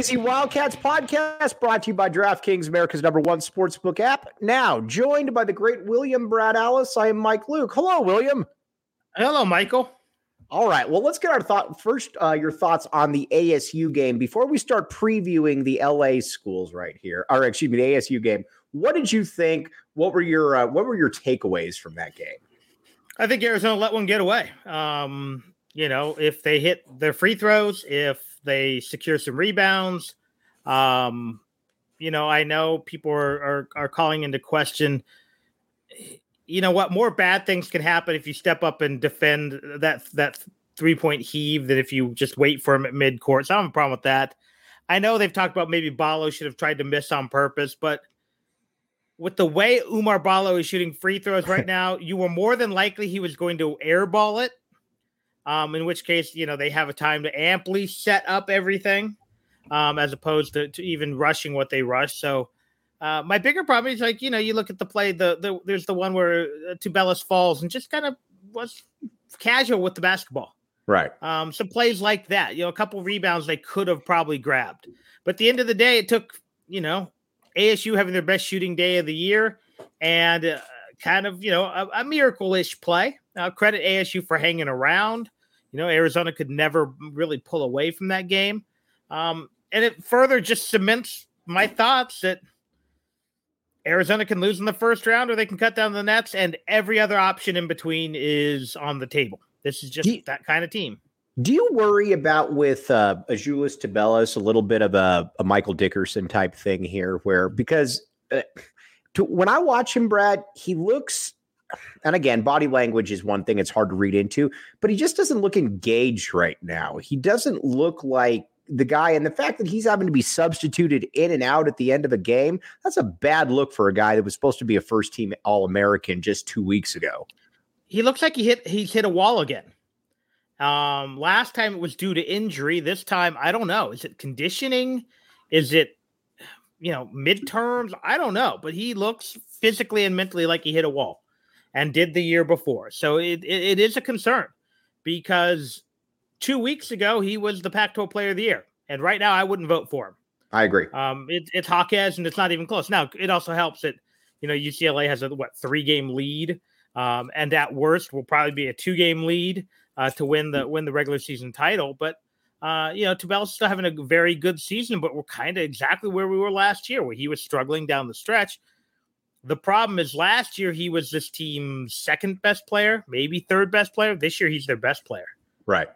AZ Wildcats podcast brought to you by DraftKings, America's number one sportsbook app. Now, joined by the great William Brad Allis, I am Mike Luke. Hello, William. Hello, Michael. All right. Well, let's get our thought first. Uh, your thoughts on the ASU game before we start previewing the LA schools right here, or excuse me, the ASU game. What did you think? What were your uh, what were your takeaways from that game? I think Arizona let one get away. Um, you know, if they hit their free throws, if they secure some rebounds. Um, you know, I know people are, are, are calling into question. You know what? More bad things can happen if you step up and defend that that three point heave than if you just wait for him at mid court. So I don't have a problem with that. I know they've talked about maybe Ballo should have tried to miss on purpose, but with the way Oumar Ballo is shooting free throws right now, you were more than likely he was going to airball it um, in which case, you know, they have a time to amply set up everything um, as opposed to, to even rushing what they rush. So, uh, my bigger problem is like, you know, you look at the play, the, the there's the one where uh, Tubelis falls and just kind of was casual with the basketball. Right. Um, some plays like that, you know, a couple rebounds they could have probably grabbed. But at the end of the day, it took, you know, ASU having their best shooting day of the year and uh, kind of, you know, a, a miracle ish play. Uh, credit ASU for hanging around. You know, Arizona could never really pull away from that game. Um, and it further just cements my thoughts that Arizona can lose in the first round or they can cut down the nets, and every other option in between is on the table. This is just you, that kind of team. Do you worry about with uh, Azuolas Tubelis a little bit of a, a, Michael Dickerson type thing here, where because uh, to, when I watch him, Brad, he looks and again, body language is one thing it's hard to read into, but he just doesn't look engaged right now. He doesn't look like the guy, and the fact that he's having to be substituted in and out at the end of a game, that's a bad look for a guy that was supposed to be a first team All American just two weeks ago. He looks like he hit he's hit a wall again. Um, last time it was due to injury. This time, I don't know. Is it conditioning? Is it you know midterms? I don't know, but he looks physically and mentally like he hit a wall and did the year before. So it, it, it is a concern because two weeks ago he was the Pac-12 Player of the Year, and right now I wouldn't vote for him. I agree. Um, it, it's Jaquez, and it's not even close. Now it also helps that you know UCLA has a what three game lead, um, and at worst will probably be a two game lead uh, to win the win the regular season title. But uh, you know, Tubelis still having a very good season, but we're kind of exactly where we were last year, where he was struggling down the stretch. The problem is last year he was this team's second best player, maybe third best player. This year he's their best player. Right.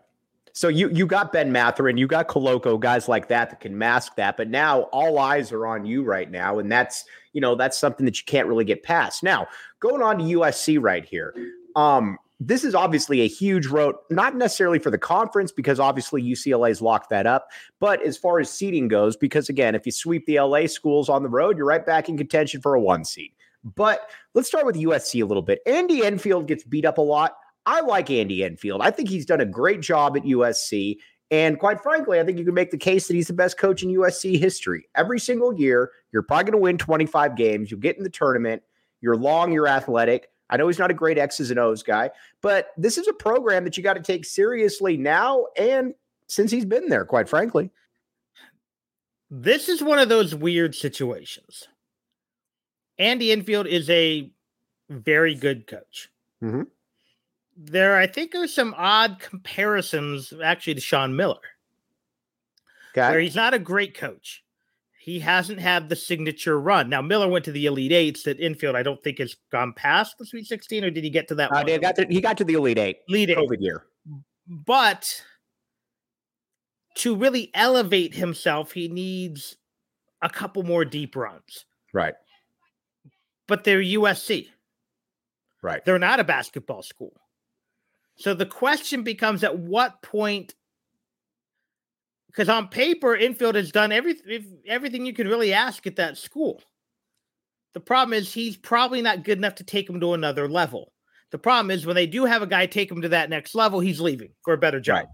So you you got Ben Mathurin, you got Koloko, guys like that that can mask that. But now all eyes are on you right now, and that's you know that's something that you can't really get past. Now going on to USC right here. Um, this is obviously a huge road, not necessarily for the conference because obviously UCLA's locked that up, but as far as seating goes, because again, if you sweep the LA schools on the road, you're right back in contention for a one seed. But let's start with USC a little bit. Andy Enfield gets beat up a lot. I like Andy Enfield. I think he's done a great job at USC. And quite frankly, I think you can make the case that he's the best coach in USC history. Every single year, you're probably going to win 25 games. You get in the tournament. You're long, you're athletic. I know he's not a great X's and O's guy, but this is a program that you got to take seriously now and since he's been there, quite frankly. This is one of those weird situations. Andy Enfield is a very good coach. Mm-hmm. There, I think, are some odd comparisons actually to Sean Miller, okay. where he's not a great coach. He hasn't had the signature run. Now Miller went to the Elite Eights. That Enfield. I don't think, has gone past the Sweet Sixteen, or did he get to that? Uh, he got to, he got to the Elite Eight. Elite Eight COVID year, but to really elevate himself, he needs a couple more deep runs. Right but they're USC. Right. They're not a basketball school. So the question becomes at what point because on paper, Enfield has done everything everything you could really ask at that school. The problem is he's probably not good enough to take him to another level. The problem is when they do have a guy take him to that next level, he's leaving for a better job. Right.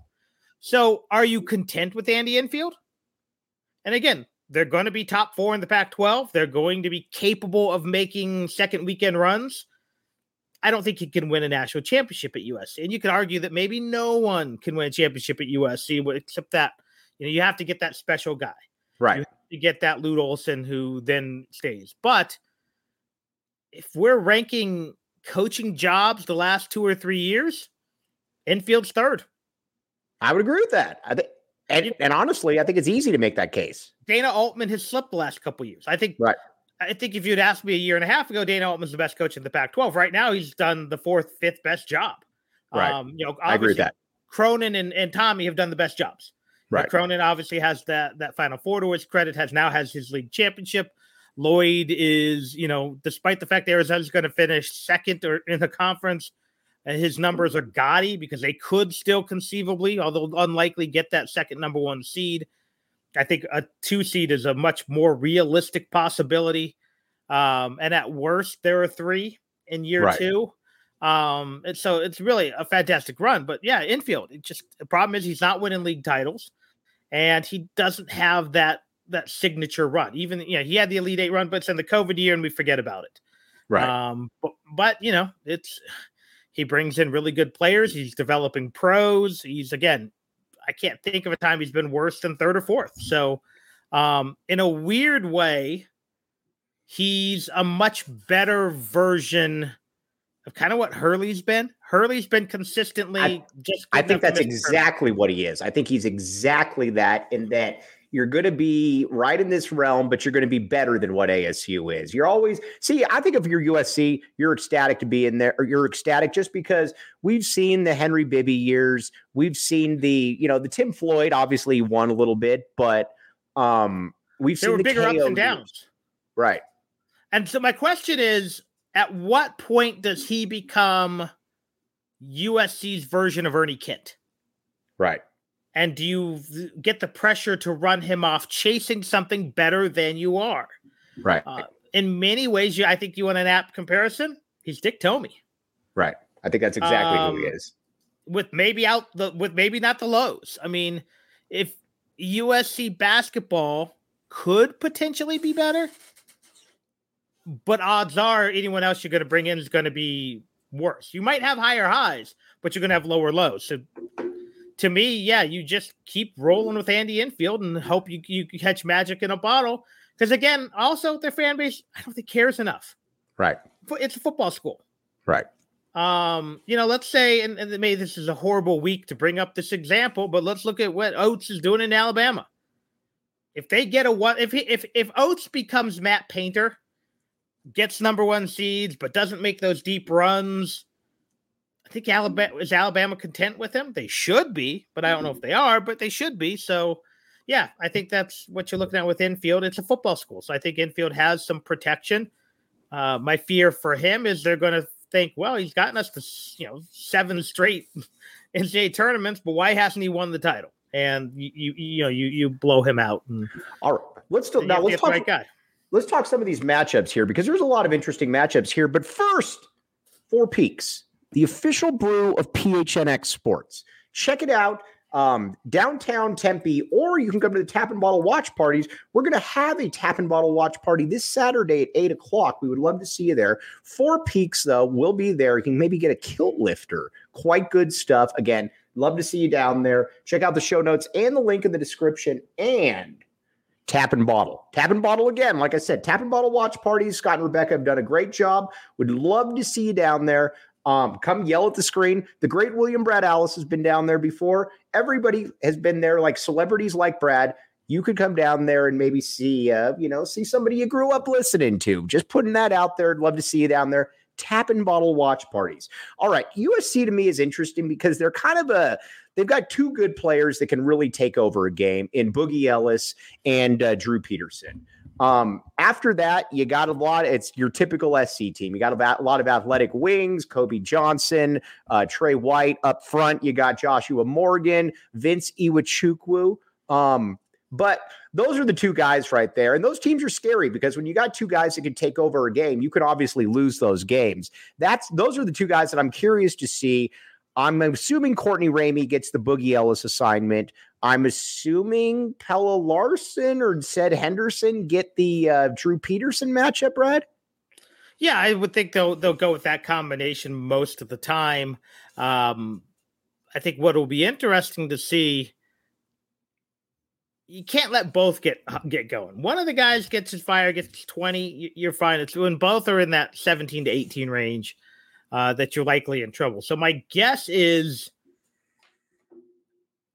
So are you content with Andy Enfield? And again, they're going to be top four in the Pac 12. They're going to be capable of making second weekend runs. I don't think he can win a national championship at USC. And you could argue that maybe no one can win a championship at USC except that you know you have to get that special guy. Right. You get that Lute Olson who then stays. But if we're ranking coaching jobs the last two or three years, Enfield's third. I would agree with that. I think and, and honestly, I think it's easy to make that case. Dana Altman has slipped the last couple years. I think right. I think if you'd asked me a year and a half ago, Dana Altman's the best coach in the Pac-12. Right now, he's done the fourth, fifth best job. Right. Um, you know, I agree with that. Cronin and, and Tommy have done the best jobs. Right. Cronin obviously has that that Final Four to his credit. Has now has his league championship. Lloyd is, you know, despite the fact Arizona's going to finish second or in the conference, his numbers are gaudy because they could still conceivably, although unlikely, get that second number one seed. I think a two seed is a much more realistic possibility. Um, and at worst, there are three in year right. two. Um, and so it's really a fantastic run. But yeah, Enfield. it just the problem is he's not winning league titles, and he doesn't have that that signature run. Even you know, he had the Elite Eight run, but it's in the COVID year, and we forget about it. Right. Um, but, but you know, it's he brings in really good players. He's developing pros. He's again, I can't think of a time he's been worse than third or fourth. So, um, in a weird way, he's a much better version of kind of what Hurley's been. Hurley's been consistently I, just. I think that's exactly what he is. I think he's exactly that in that you're going to be right in this realm, but you're going to be better than what ASU is. You're always see. I think if you're USC, you're ecstatic to be in there, or you're ecstatic just because we've seen the Henry Bibby years. We've seen the you know the Tim Floyd obviously won a little bit, but um we've there seen were the bigger KO ups and downs, years. right? And so my question is, at what point does he become USC's version of Ernie Kent? Right. And do you get the pressure to run him off chasing something better than you are? Right. Uh, in many ways, you, I think you want an app comparison. He's Dick Tomey. Right. I think that's exactly um, who he um, is. With maybe out the with maybe not the lows. I mean, if USC basketball could potentially be better, but odds are anyone else you're going to bring in is going to be worse. You might have higher highs, but you're going to have lower lows. So to me, yeah, you just keep rolling with Andy Enfield and hope you, you catch magic in a bottle. Because again, also their fan base, I don't think cares enough. Right. It's a football school. Right. Um, you know, let's say, and, and maybe this is a horrible week to bring up this example, but let's look at what Oats is doing in Alabama. If they get a what if he, if if Oats becomes Matt Painter gets number one seeds, but doesn't make those deep runs. I think Alabama is Alabama content with him. They should be, but I don't know if they are, but they should be. So, yeah, I think that's what you're looking at with Enfield. It's a football school, so I think Enfield has some protection. Uh, my fear for him is they're going to think, well, he's gotten us to you know seven straight NCAA tournaments, but why hasn't he won the title? And you you, you know you you blow him out. And, All right, let's still now let's talk. Right guy let's talk some of these matchups here because there's a lot of interesting matchups here. But first, Four Peaks, the official brew of PHNX Sports. Check it out. Um, downtown Tempe, or you can come to the Tap and Bottle Watch Parties. We're going to have a Tap and Bottle Watch Party this Saturday at 8 o'clock. We would love to see you there. Four Peaks, though, will be there. You can maybe get a kilt lifter. Quite good stuff. Again, love to see you down there. Check out the show notes and the link in the description. And Tap and Bottle. Tap and Bottle again. Like I said, Tap and Bottle watch parties. Scott and Rebecca have done a great job. Would love to see you down there. Um, come yell at the screen. The great William Brad Allis has been down there before. Everybody has been there, like celebrities like Brad. You could come down there and maybe see, uh, you know, see somebody you grew up listening to. Just putting that out there. Love to see you down there tap and bottle watch parties. All right, USC to me is interesting because they're kind of a they've got two good players that can really take over a game in Boogie Ellis and uh, Drew Peterson. Um, after that, you got a lot. It's your typical SC team. You got a, lot of athletic wings, Kobe Johnson, uh, Trey White up front. You got Joshua Morgan, Vince Iwuchukwu. Um, but those are the two guys right there. And those teams are scary because when you got two guys that can take over a game, you can obviously lose those games. That's those are the two guys that I'm curious to see. I'm assuming Courtney Ramey gets the Boogie Ellis assignment. I'm assuming Pelle Larsson or Zed Henderson get the uh, Drew Peterson matchup, Brad. Yeah, I would think they'll they'll go with that combination most of the time. Um, I think what will be interesting to see you can't let both get get going. One of the guys gets his fire, gets 20, you're fine. It's when both are in that 17 to 18 range uh, that you're likely in trouble. So my guess is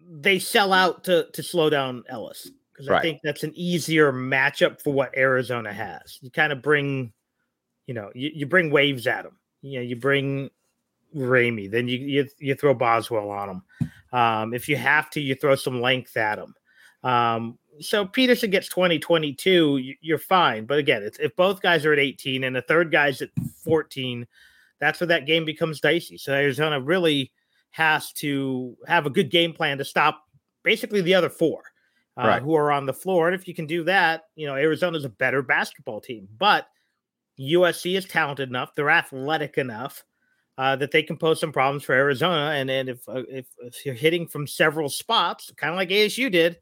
they sell out to to slow down Ellis because right. I think that's an easier matchup for what Arizona has. You kind of bring, you know, you, you bring waves at them. You know, you bring Ramey, then you you, you throw Boswell on them. Um, if you have to, you throw some length at them. Um, so Peterson gets 20, 22, you're fine. But again, it's, if both guys are at 18 and the third guy's at 14, that's where that game becomes dicey. So Arizona really has to have a good game plan to stop basically the other four uh, right. who are on the floor. And if you can do that, you know, Arizona's a better basketball team. But USC is talented enough, they're athletic enough. Uh, that they can pose some problems for Arizona, and and if, uh, if if you're hitting from several spots, kind of like ASU did,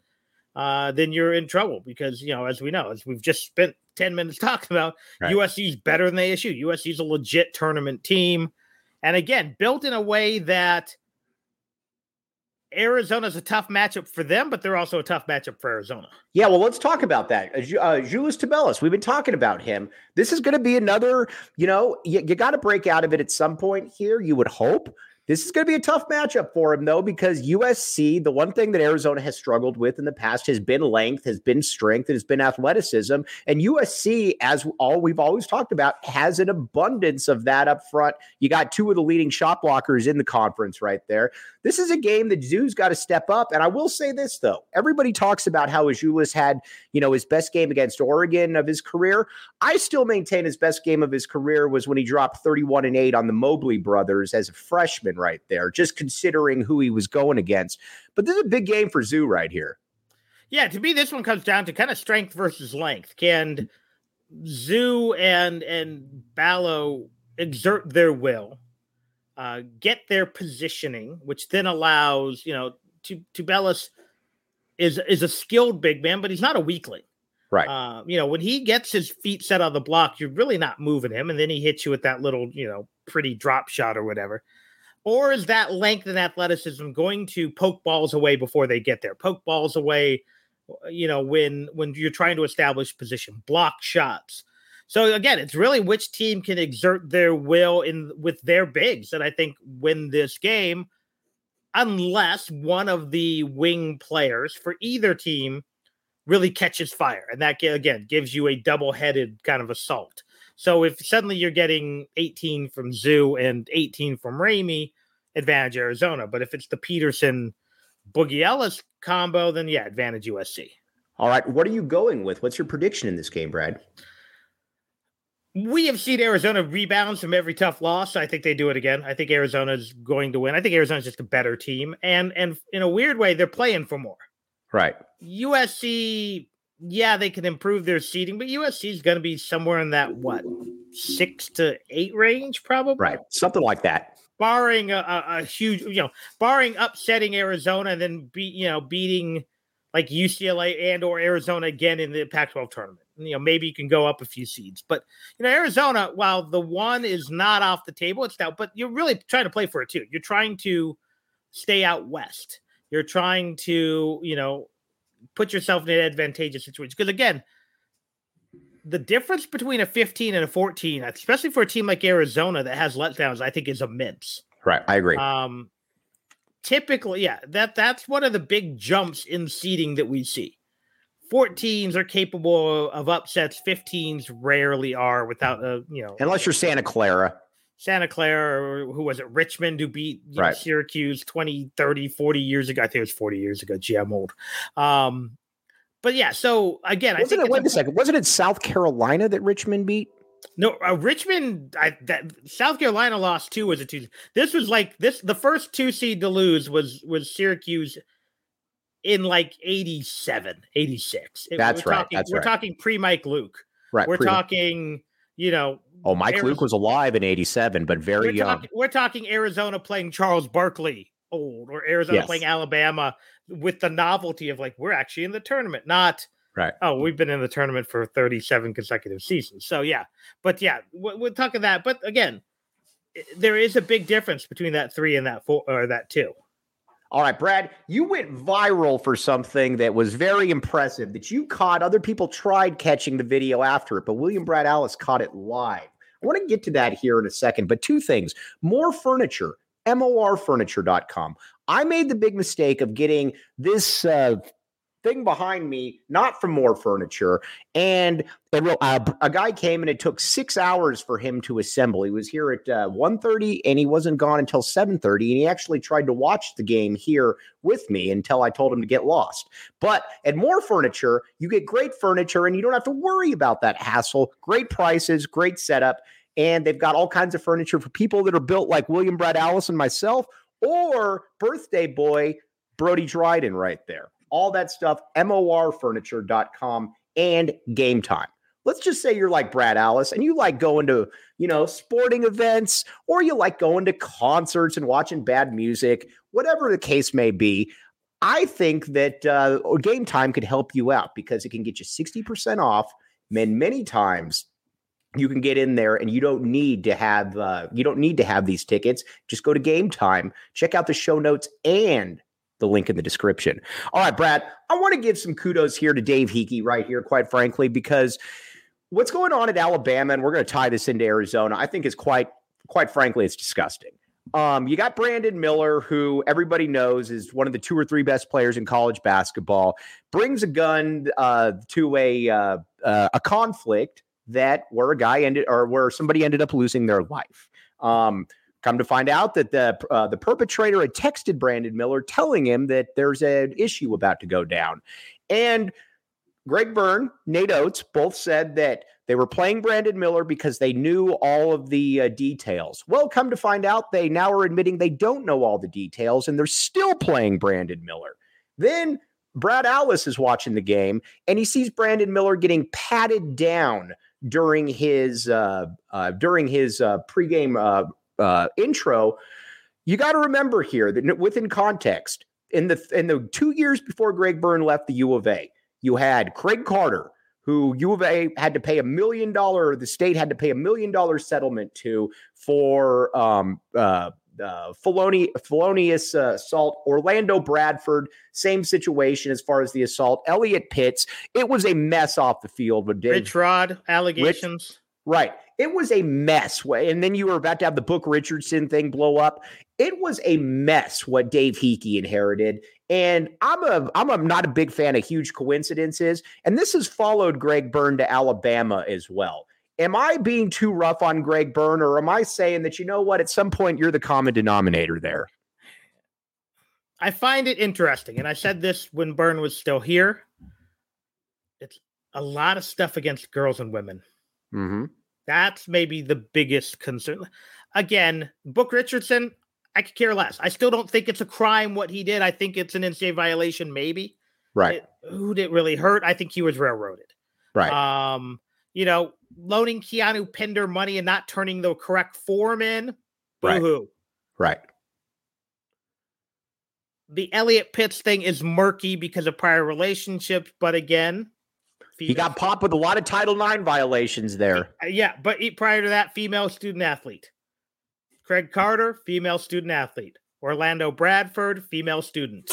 uh, then you're in trouble because you know, as we know, as we've just spent 10 minutes talking about, right. USC is better than ASU. USC is a legit tournament team. And again, built in a way that Arizona's a tough matchup for them, but they're also a tough matchup for Arizona. Yeah, well, let's talk about that. Uh, Julius Tubelis, we've been talking about him. This is going to be another, you know, you, you got to break out of it at some point here, you would hope. This is going to be a tough matchup for him, though, because USC, the one thing that Arizona has struggled with in the past has been length, has been strength, and has been athleticism. And USC, as all we've always talked about, has an abundance of that up front. You got two of the leading shot blockers in the conference right there. This is a game that Zoo's got to step up. And I will say this, though. Everybody talks about how Azuolas had, you know, his best game against Oregon of his career. I still maintain his best game of his career was when he dropped 31 and 8 on the Mobley brothers as a freshman right there, just considering who he was going against. But this is a big game for Zoo right here. Yeah, to me, this one comes down to kind of strength versus length. Can Zoo and and Ballo exert their will uh, get their positioning, which then allows you know to Tubelis is is a skilled big man, but he's not a weakling. Right. Uh, you know, when he gets his feet set on the block, you're really not moving him, and then he hits you with that little, you know, pretty drop shot or whatever. Or is that length and athleticism going to poke balls away before they get there? Poke balls away, you know, when when you're trying to establish position, block shots. So again, it's really which team can exert their will in with their bigs that I think win this game, unless one of the wing players for either team really catches fire, and that again gives you a double-headed kind of assault. So if suddenly you're getting 18 from Zoo and 18 from Ramey, advantage Arizona. But if it's the Peterson Boogie Ellis combo, then yeah, advantage USC. All right. What are you going with? What's your prediction in this game, Brad? we have seen Arizona rebounds from every tough loss. I think they do it again. I think Arizona is going to win. I think Arizona's just a better team, and and in a weird way, they're playing for more. Right. USC, yeah, they can improve their seating, but USC is going to be somewhere in that what six to eight range, probably. Right, something like that. Barring a, a, a huge, you know, barring upsetting Arizona and then be, you know, beating like UCLA and or Arizona again in the Pac-12 tournament you know maybe you can go up a few seeds but you know arizona while the one is not off the table it's down but you're really trying to play for it too you're trying to stay out west you're trying to you know put yourself in an advantageous situation. Because again the difference between a 15 and a 14 especially for a team like arizona that has letdowns i think is immense. Right i agree. Um typically yeah that that's one of the big jumps in seeding that we see. 14s are capable of upsets 15s rarely are without a you know. Unless you're santa clara santa clara or who was it richmond who beat right. know, syracuse 20 30 40 years ago i think it was 40 years ago gee i'm old um but yeah, so again, wasn't I think it, wait a second. Wasn't it South Carolina that Richmond beat? No, uh, Richmond. I, that South Carolina lost two was a two. This was like this. The first two seed to lose was was Syracuse in like 87, 86. That's we're right. Talking, that's we're right. talking pre Mike Luke. Right. We're pre- talking, you know. Oh, Mike Arizona- Luke was alive in '87, but very We're young. talking, we're talking Arizona playing Charles Barkley old, or Arizona Yes. playing Alabama with the novelty of like we're actually in the tournament, not Right. oh we've been in the tournament for 37 consecutive seasons. So yeah, but yeah, we're, we're talking that. But again, there is a big difference between that three and that four or that two. All right, Brad, you went viral for something that was very impressive that you caught. Other people tried catching the video after it, but William Brad Allis caught it live. I want to get to that here in a second, but two things Mor Furniture, morfurniture.com. I made the big mistake of getting this uh, thing behind me, not from Mor Furniture. And a, uh, a guy came and it took six hours for him to assemble. He was here at uh, 1.30 and he wasn't gone until 7.30. And he actually tried to watch the game here with me until I told him to get lost. But at Mor Furniture, you get great furniture and you don't have to worry about that hassle. Great prices, great setup. And they've got all kinds of furniture for people that are built like William Brad Allison, myself or birthday boy Brody Dryden right there. All that stuff, morfurniture.com and game time. Let's just say you're like Brad Allis and you like going to, you know, sporting events or you like going to concerts and watching bad music, whatever the case may be. I think that uh, game time could help you out because it can get you 60% off. And many times you can get in there and you don't need to have uh, you don't need to have these tickets just go to game time check out the show notes and the link in the description all right brad i want to give some kudos here to dave Heeke right here quite frankly because what's going on at alabama and we're going to tie this into arizona i think is quite quite frankly it's disgusting um, you got Brandon Miller, who everybody knows is one of the two or three best players in college basketball, brings a gun uh, to a uh, uh, a conflict that where a guy ended or where somebody ended up losing their life. Um, come to find out that the uh, the perpetrator had texted Brandon Miller telling him that there's an issue about to go down, and Greg Byrne, Nate Oats both said that they were playing Brandon Miller because they knew all of the uh, details. Well, come to find out, they now are admitting they don't know all the details and they're still playing Brandon Miller. Then Brad Allis is watching the game and he sees Brandon Miller getting patted down during his uh, uh, during his uh, pregame uh, uh, intro. You got to remember here that within context, in the in the two years before Greg Byrne left the U of A, you had Craig Carter, who U of A had to pay a million dollar, the state had to pay a million dollar settlement to for um, uh, uh, feloni- felonious uh, assault. Orlando Bradford, same situation as far as the assault. Elliot Pitts, it was a mess off the field. But Rich Rod allegations. Right. It was a mess. And then you were about to have the Book Richardson thing blow up. It was a mess what Dave Heeke inherited. And I'm a I'm a, not a big fan of huge coincidences. And this has followed Greg Byrne to Alabama as well. Am I being too rough on Greg Byrne, or am I saying that you know what? At some point, you're the common denominator there. I find it interesting, and I said this when Byrne was still here. It's a lot of stuff against girls and women. Mm-hmm. That's maybe the biggest concern. Again, Book Richardson, I could care less. I still don't think it's a crime what he did. I think it's an NCAA violation, maybe. Right. It- who did it really hurt? I think he was railroaded. Right. Um, you know, loaning Keanu Pinder money and not turning the correct form in. Right. Boo-hoo. right. The Elliot Pitts thing is murky because of prior relationships, but again, He got popped with a lot of Title IX violations there. Uh, Yeah, but prior to that, female student athlete. Craig Carter, female student athlete. Orlando Bradford, female student.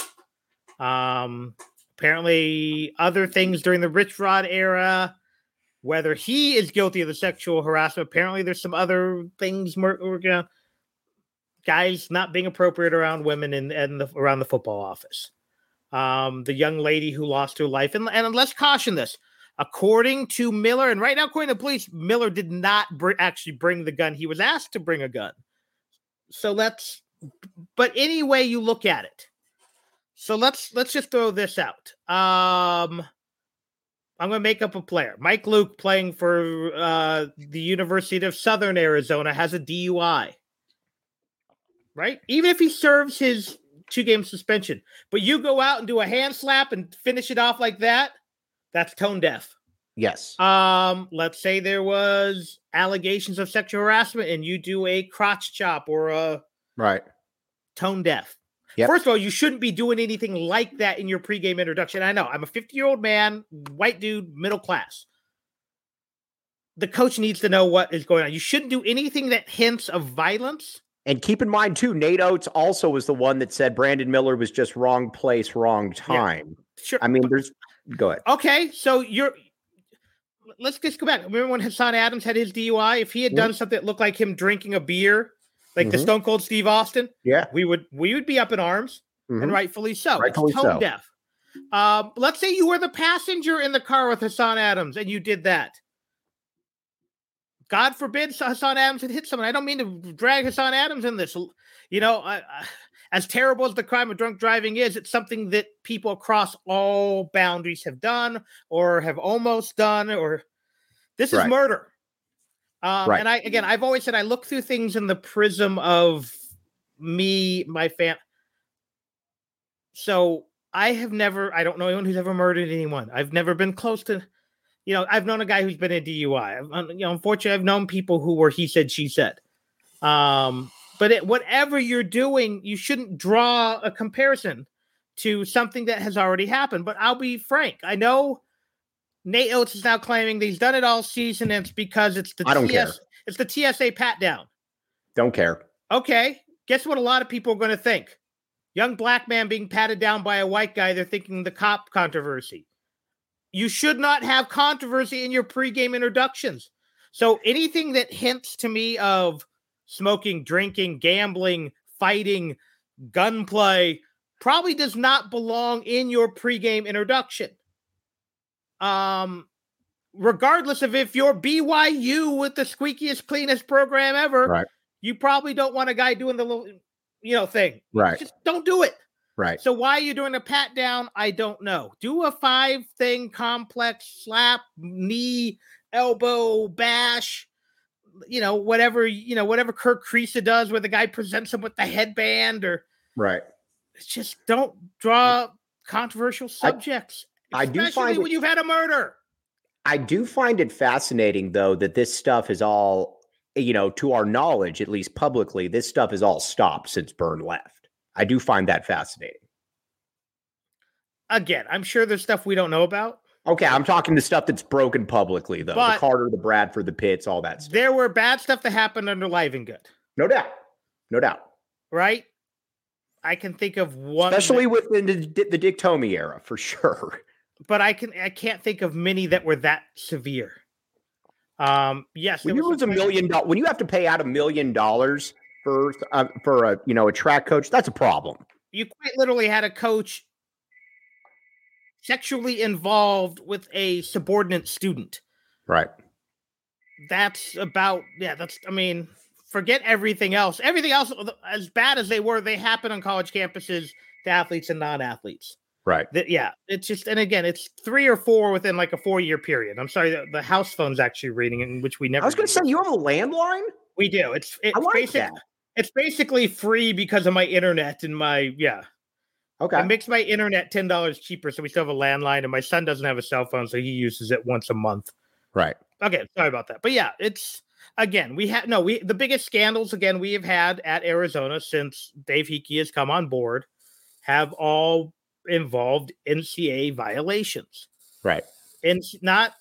Um, apparently, other things during the Rich Rod era. Whether he is guilty of the sexual harassment, apparently there's some other things. More, we're gonna, guys not being appropriate around women and and the, around the football office. Um, the young lady who lost her life, and and let's caution this according to Miller, and right now, according to police, Miller did not br- actually bring the gun. He was asked to bring a gun. So let's, but any way you look at it. So let's let's just throw this out. Um, I'm going to make up a player. Mike Luke playing for uh, the University of Southern Arizona has a DUI. Right? Even if he serves his two game suspension, but you go out and do a hand slap and finish it off like that, that's tone deaf. Yes. Um, let's say there was allegations of sexual harassment and you do a crotch chop or a right tone deaf. Yep. First of all, you shouldn't be doing anything like that in your pregame introduction. I know I'm a 50 year old man, white dude, middle class. The coach needs to know what is going on. You shouldn't do anything that hints of violence. And keep in mind, too, Nate Oats also was the one that said Brandon Miller was just wrong place, wrong time. Yeah, sure. I mean, there's go ahead. Okay. So you're let's just go back. Remember when Hassan Adams had his DUI? If he had done something that looked like him drinking a beer like mm-hmm. the Stone Cold Steve Austin, yeah, we would we would be up in arms, mm-hmm. and rightfully so. Rightfully it's tone so. deaf. Um, let's say you were the passenger in the car with Hassan Adams, and you did that. God forbid Hassan Adams had hit someone. I don't mean to drag Hassan Adams in this. You know, I, I, as terrible as the crime of drunk driving is, it's something that people across all boundaries have done or have almost done, or this is right. murder. Um, right. And I again, I've always said I look through things in the prism of me, my fam. So I have never, I don't know anyone who's ever murdered anyone. I've never been close to, you know, I've known a guy who's been a DUI. I've, you know, unfortunately, I've known people who were he said, she said. Um, but it, whatever you're doing, you shouldn't draw a comparison to something that has already happened. But I'll be frank, I know Nate Oats is now claiming that he's done it all season, and it's because it's the I don't TS, care. It's the TSA pat down. Don't care. Okay. Guess what? A lot of people are going to think. Young black man being patted down by a white guy. They're thinking the cop controversy. You should not have controversy in your pregame introductions. So anything that hints to me of smoking, drinking, gambling, fighting, gunplay probably does not belong in your pregame introduction um, regardless of if you're BYU with the squeakiest, cleanest program ever, right. you probably don't want a guy doing the little, you know, thing. Right. Just don't do it. Right. So why are you doing a pat down? I don't know. Do a five thing complex slap, knee, elbow, bash, you know, whatever, you know, whatever Kerr Kriisa does where the guy presents him with the headband or right. Just don't draw controversial subjects. I do find when it, you've had a murder. I do find it fascinating though that this stuff is all, you know, to our knowledge, at least publicly, this stuff is all stopped since Byrne left. I do find that fascinating. Again, I'm sure there's stuff we don't know about. Okay, I'm talking the stuff that's broken publicly though. But the Carter, the Bradford, the Pitts, all that stuff. There were bad stuff that happened under Livengood. No doubt. No doubt. Right? I can think of one, especially that, within the, the Dick Tomey era, for sure but I can I can't think of many that were that severe. Um, yes, when you lose a million dollars, when you have to pay out a million dollars for uh, for a you know a track coach, that's a problem. You quite literally had a coach sexually involved with a subordinate student. Right. That's about yeah. That's I mean, forget everything else. Everything else, as bad as they were, they happen on college campuses to athletes and non-athletes. Right. That yeah, it's just and again, it's three or four within like a four year period. I'm sorry, the, the house phone's actually reading, in which we never. I was going to say you have a landline. We do. It's it's like basic, that. It's basically free because of my internet and my yeah. Okay. It makes my internet ten dollars cheaper, so we still have a landline, and my son doesn't have a cell phone, so he uses it once a month. Right. Okay. Sorry about that, but yeah, it's again we have no we the biggest scandals again we have had at Arizona since Dave Heeke has come on board have all involved NCA violations. Right. And not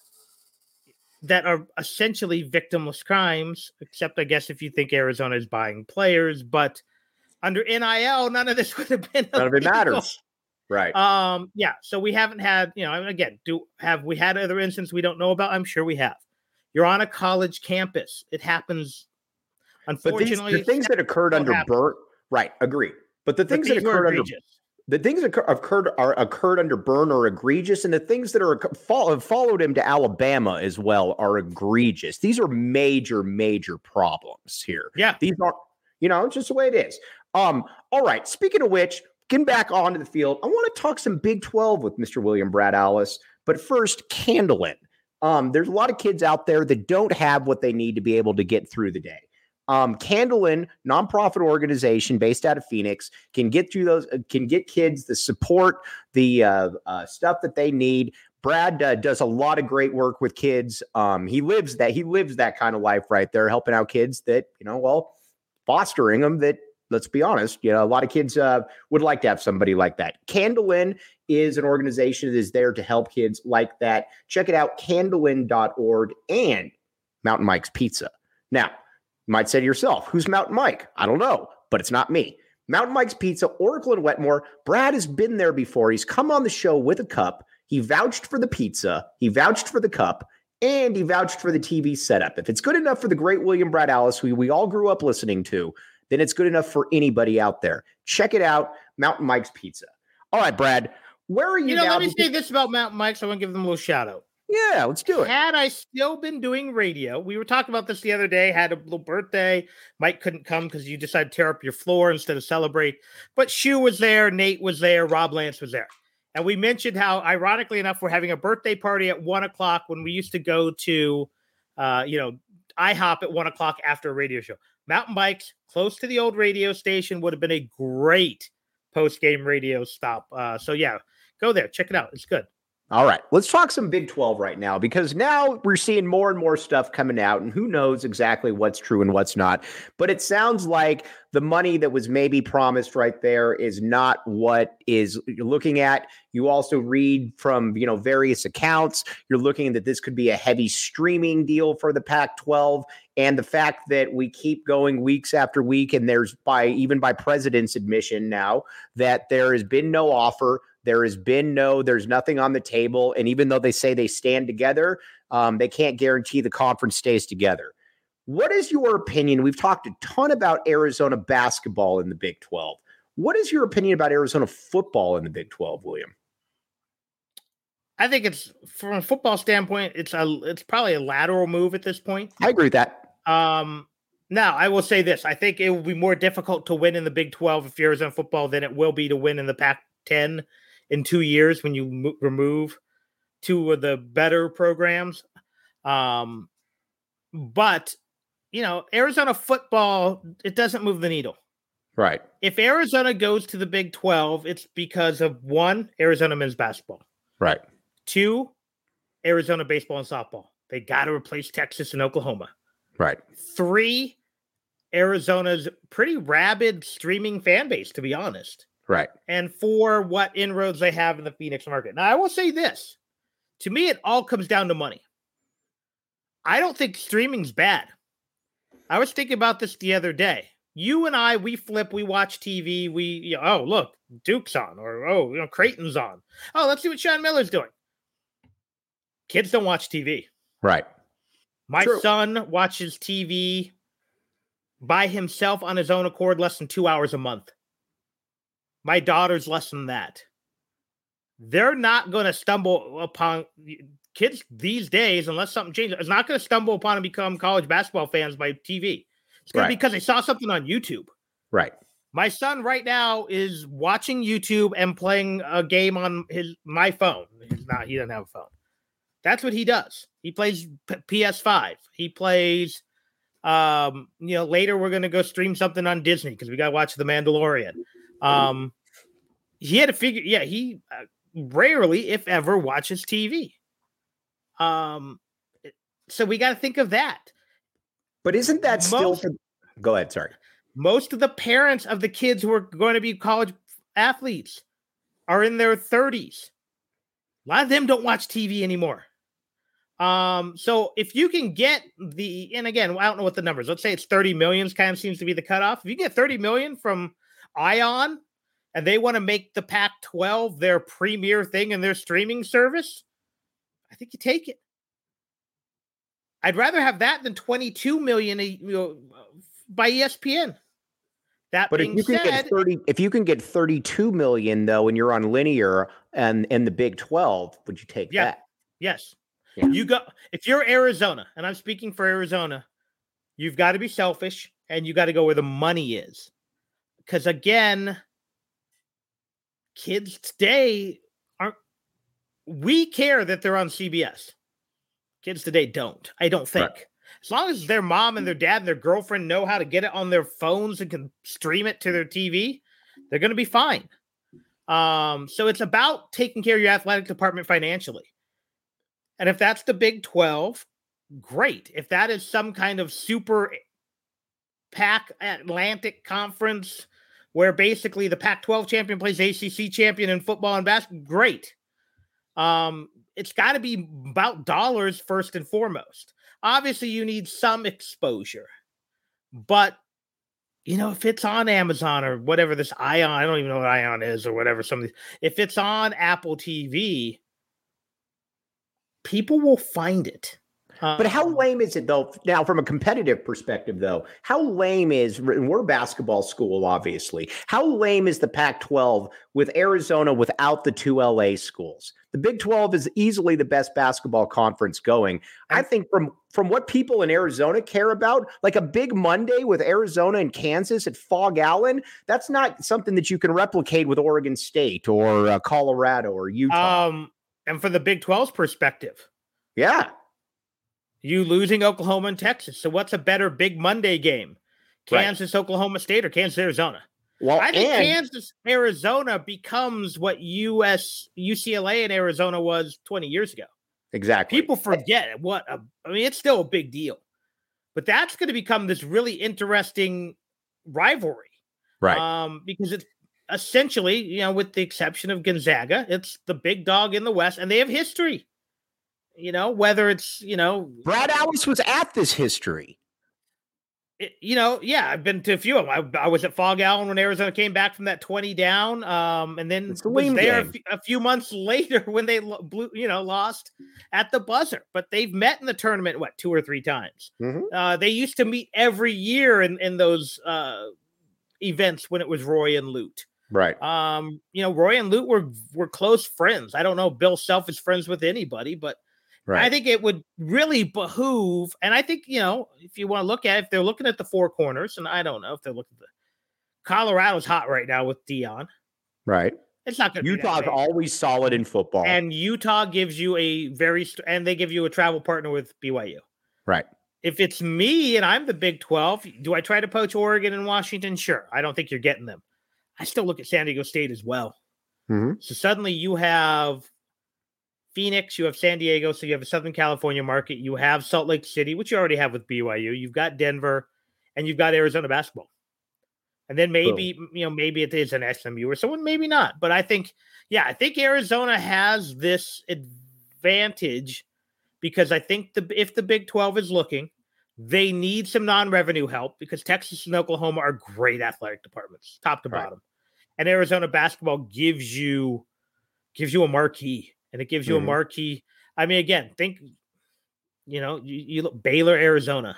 that are essentially victimless crimes, except I guess if you think Arizona is buying players, but under NIL, none of this would have been none of it matters. Right. Um, yeah. So we haven't had, you know, again, do have we had other instances we don't know about? I'm sure we have. You're on a college campus. It happens. Unfortunately, these, the things that occurred under Burt, right? Agree. But the things that occurred under the things that occurred are occurred under Byrne are egregious, and the things that are have followed him to Alabama as well are egregious. These are major, major problems here. Yeah, these are, you know, just the way it is. Um, all right. Speaking of which, getting back onto the field, I want to talk some Big Twelve with Mr. William Brad Allis. But first, Candlin. Um, there's a lot of kids out there that don't have what they need to be able to get through the day. Um, Candlin, nonprofit organization based out of Phoenix, can get through those, uh, can get kids the support, the uh, uh, stuff that they need. Brad uh, does a lot of great work with kids. Um, he lives that he lives that kind of life right there, helping out kids that you know, well, fostering them. That let's be honest, you know, a lot of kids uh, would like to have somebody like that. Candlin is an organization that is there to help kids like that. Check it out, candlin.org and Mountain Mike's Pizza. Now, you might say to yourself, who's Mountain Mike? I don't know, but it's not me. Mountain Mike's Pizza, Oracle and Wetmore. Brad has been there before. He's come on the show with a cup. He vouched for the pizza, he vouched for the cup, and he vouched for the TV setup. If it's good enough for the great William Brad Allis, who we all grew up listening to, then it's good enough for anybody out there. Check it out, Mountain Mike's Pizza. All right, Brad, where are you, You know, now? let me say this about Mountain Mike's. so I want to give them a little shout out. Yeah, let's do it. Had I still been doing radio, we were talking about this the other day. Had a little birthday. Mike couldn't come because you decided to tear up your floor instead of celebrate. But Shu was there, Nate was there, Rob Lance was there. And we mentioned how, ironically enough, we're having a birthday party at one o'clock when we used to go to, uh, you know, IHOP at one o'clock after a radio show. Mountain Mike's close to the old radio station would have been a great post game radio stop. Uh, so yeah, go there, check it out. It's good. All right, let's talk some Big 12 right now because now we're seeing more and more stuff coming out, and who knows exactly what's true and what's not. But it sounds like the money that was maybe promised right there is not what is you're looking at. You also read from you know various accounts. You're looking that this could be a heavy streaming deal for the Pac-12, and the fact that we keep going weeks after week, and there's by even by president's admission now that there has been no offer. There has been no, there's nothing on the table. And even though they say they stand together, um, they can't guarantee the conference stays together. What is your opinion? We've talked a ton about Arizona basketball in the Big 12. What is your opinion about Arizona football in the Big 12, William? I think it's from a football standpoint, it's a it's probably a lateral move at this point. I agree with that. Um, now I will say this: I think it will be more difficult to win in the Big Twelve if you're Arizona football than it will be to win in the Pac-10 in two years when you mo- remove two of the better programs. Um, but you know, Arizona football it doesn't move the needle. Right. If Arizona goes to the Big Twelve, it's because of one Arizona men's basketball. Right. Two, Arizona baseball and softball. They got to replace Texas and Oklahoma. Right. Three, Arizona's pretty rabid streaming fan base, to be honest. Right. And for what inroads they have in the Phoenix market. Now, I will say this to me, it all comes down to money. I don't think streaming's bad. I was thinking about this the other day. You and I, we flip, we watch TV, we, you know, oh, look, Duke's on, or oh, you know, Creighton's on. Oh, let's see what Sean Miller's doing. Kids don't watch TV. Right. My True. son watches TV by himself on his own accord less than two hours a month. My daughter's less than that. They're not going to stumble upon kids these days, unless something changes, It's not going to stumble upon and become college basketball fans by TV. It's going Right. to because they saw something on YouTube. Right. My son right now is watching YouTube and playing a game on his my phone. He's not. He doesn't have a phone. That's what he does. He plays P- PS5. He plays. Um, you know, later we're gonna go stream something on Disney because we got to watch The Mandalorian. Um, he had to figure. Yeah, he uh, rarely, if ever, watches TV. Um, so we got to think of that. But isn't that still for, Go ahead, sorry. most of the parents of the kids who are going to be college athletes are in their 30s. A lot of them don't watch TV anymore. Um, so if you can get the, and again, I don't know what the numbers, let's say it's 30 million kind of seems to be the cutoff. If you get 30 million from Ion and they want to make the Pac 12 their premier thing in their streaming service, I think you take it. I'd rather have that than 22 million you know, by ESPN. That But if you can get 30 if you can get 32 million though and you're on linear and in the Big 12, would you take Yeah. that? yes, Yeah. you go. If you're Arizona, and I'm speaking for Arizona, you've got to be selfish and you got to go where the money is. Because again, kids today aren't we care that they're on CBS. Kids today don't. I don't think. Right. As long as their mom and their dad and their girlfriend know how to get it on their phones and can stream it to their TV, they're going to be fine. Um, so it's about taking care of your athletic department financially. And if that's the Big 12, great. If that is some kind of super Pac Atlantic conference where basically the Pac 12 champion plays ACC champion in football and basketball, great. Um, it's got to be about dollars first and foremost. Obviously, you need some exposure, but you know, if it's on Amazon or whatever this Ion, I don't even know what Ion is or whatever. Some of these, if it's on Apple TV, people will find it. But how um, lame is it though? Now, from a competitive perspective, though, how lame is we're a basketball school, obviously. How lame is the Pac 12 with Arizona without the two LA schools? The Big 12 is easily the best basketball conference going. I think from from what people in Arizona care about, like a big Monday with Arizona and Kansas at Phog Allen, that's not something that you can replicate with Oregon State or uh, Colorado or Utah. Um, and from the Big 12's perspective, yeah, you losing Oklahoma and Texas. So what's a better big Monday game? Kansas, right. Oklahoma State, or Kansas, Arizona? Well, I think and, Kansas, Arizona becomes what US UCLA and Arizona was 20 years ago. Exactly. People forget what a, I mean, it's still a big deal. But that's going to become this really interesting rivalry. Right. Um, because it's essentially, you know, with the exception of Gonzaga, it's the big dog in the West, and they have history. You know, whether it's, you know, Brad Allis was at this history. It, you know, yeah, I've been to a few of them. I, I, was at Phog Allen when Arizona came back from that 20 down. Um, and then was there a, f- a few months later when they blew, you know, lost at the buzzer. But they've met in the tournament, what, two or three times. Mm-hmm. Uh, they used to meet every year in, in those uh, events when it was Roy and Lute. Right. Um, you know, Roy and Lute were were close friends. I don't know Bill Self is friends with anybody, but Right. I think it would really behoove, and I think you know, if you want to look at, it, if they're looking at the four corners, and I don't know if they're looking at the Colorado's hot right now with Deion. Right. It's not to Utah's always solid in football, and Utah gives you a very and they give you a travel partner with BYU. Right. If it's me and I'm the Big Twelve, do I try to poach Oregon and Washington? Sure. I don't think you're getting them. I still look at San Diego State as well. Mm-hmm. So suddenly you have Phoenix, you have San Diego, so you have a Southern California market. You have Salt Lake City, which you already have with BYU. You've got Denver, and you've got Arizona basketball. And then maybe Boom. you know maybe it is an SMU or someone, maybe not. But I think yeah, I think Arizona has this advantage because I think the if the Big Twelve is looking, they need some non-revenue help because Texas and Oklahoma are great athletic departments, top to right. bottom, and Arizona basketball gives you gives you a marquee and it gives you mm-hmm. a marquee. I mean, again, think, you know, you, you look Baylor, Arizona.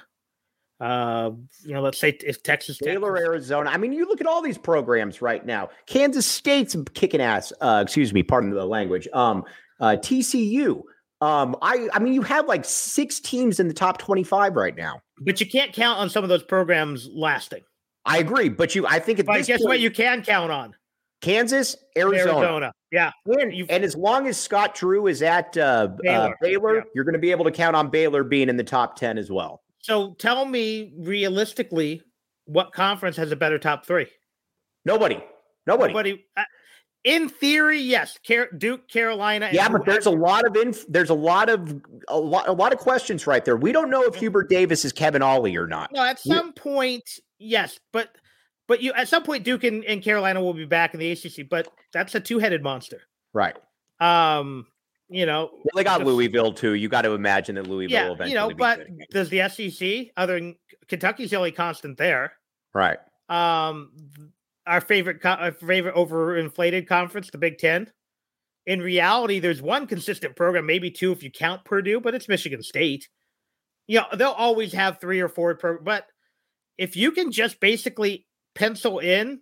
Uh, you know, let's say if Texas, Baylor, Texas. Arizona. I mean, you look at all these programs right now. Kansas State's kicking ass. Uh, excuse me, pardon the language. Um, uh, TCU. Um, I I mean, you have like six teams in the top twenty-five right now. But you can't count on some of those programs lasting. I agree, but you, I think at but guess point, what? You can count on Kansas, Arizona. Arizona. Yeah. And, and, as long as Scott Drew is at uh, Baylor, uh, Baylor yeah. you're going to be able to count on Baylor being in the top 10 as well. So tell me realistically, what conference has a better top three? Nobody. Nobody. Nobody. Uh, in theory, yes. Car- Duke, Carolina. Yeah, but there's a lot of inf- there's a lot of a lot a lot of questions right there. We don't know if Hubert Davis is Kevin Ollie or not. No, at some we- point, yes, but but you at some point Duke and, and Carolina will be back in the ACC, but that's a two-headed monster. Right. Um, you know, well, they got Louisville too. You got to imagine that Louisville yeah, eventually. You know, but does the SEC, other than Kentucky's the only constant there, right? Um, our favorite, our favorite overinflated conference, the Big Ten. In reality, there's one consistent program, maybe two if you count Purdue, but it's Michigan State. You know, they'll always have three or four, pro- but if you can just basically pencil in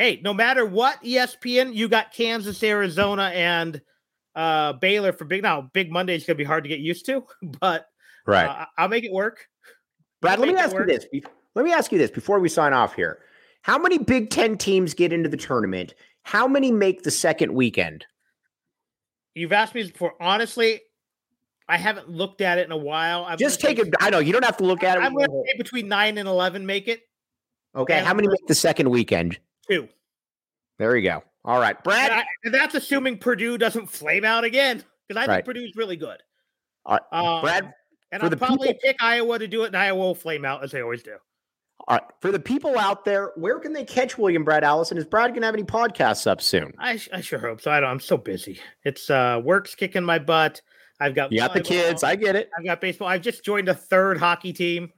hey, no matter what ESPN, you got Kansas, Arizona, and uh, Baylor for big. Now, Big Monday is going to be hard to get used to, but right, uh, I'll make it work. Brad, let me ask you this. Let me ask you this before we sign off here. How many Big Ten teams get into the tournament? How many make the second weekend? You've asked me this before. Honestly, I haven't looked at it in a while. I'm Just take it. I know you don't have to look at it. I'm going to say between nine and eleven. Make it okay. and- How many make the second weekend? two. There you go. All right, And, Brad. I, and that's assuming Purdue doesn't flame out again because I Right. think Purdue's really good. All right, Um, Brad, and I'll probably people- pick Iowa to do it, and Iowa will flame out as they always do. All right, for the people out there, where can they catch William Brad Allison? Is Brad going to have any podcasts up soon? I, I sure hope so. I don't, I'm so busy. It's uh work's kicking my butt. I've got You got the kids. I get it. I've got baseball. I've just joined a third hockey team,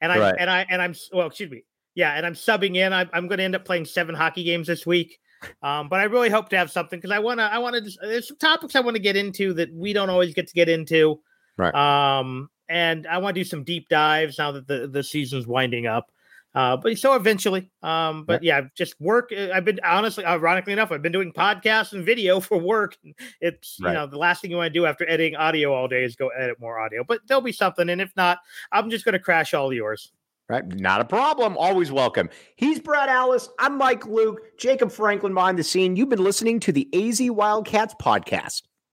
and I Right. and I and I'm well, excuse me, yeah, and I'm subbing in. I'm, I'm going to end up playing seven hockey games this week. Um, but I really hope to have something because I want to. I want to. There's some topics I want to get into that we don't always get to get into. Right. Um, and I want to do some deep dives now that the the season's winding up. Uh, but so eventually, um, but yeah, just work. I've been honestly, ironically enough, I've been doing podcasts and video for work. It's you know the last thing you want to do after editing audio all day is go edit more audio. But there'll be something, and if not, I'm just going to crash all yours. Right. Not a problem. Always welcome. He's Brad Allis. I'm Mike Luke. Jacob Franklin behind the scene. You've been listening to the AZ Wildcats podcast.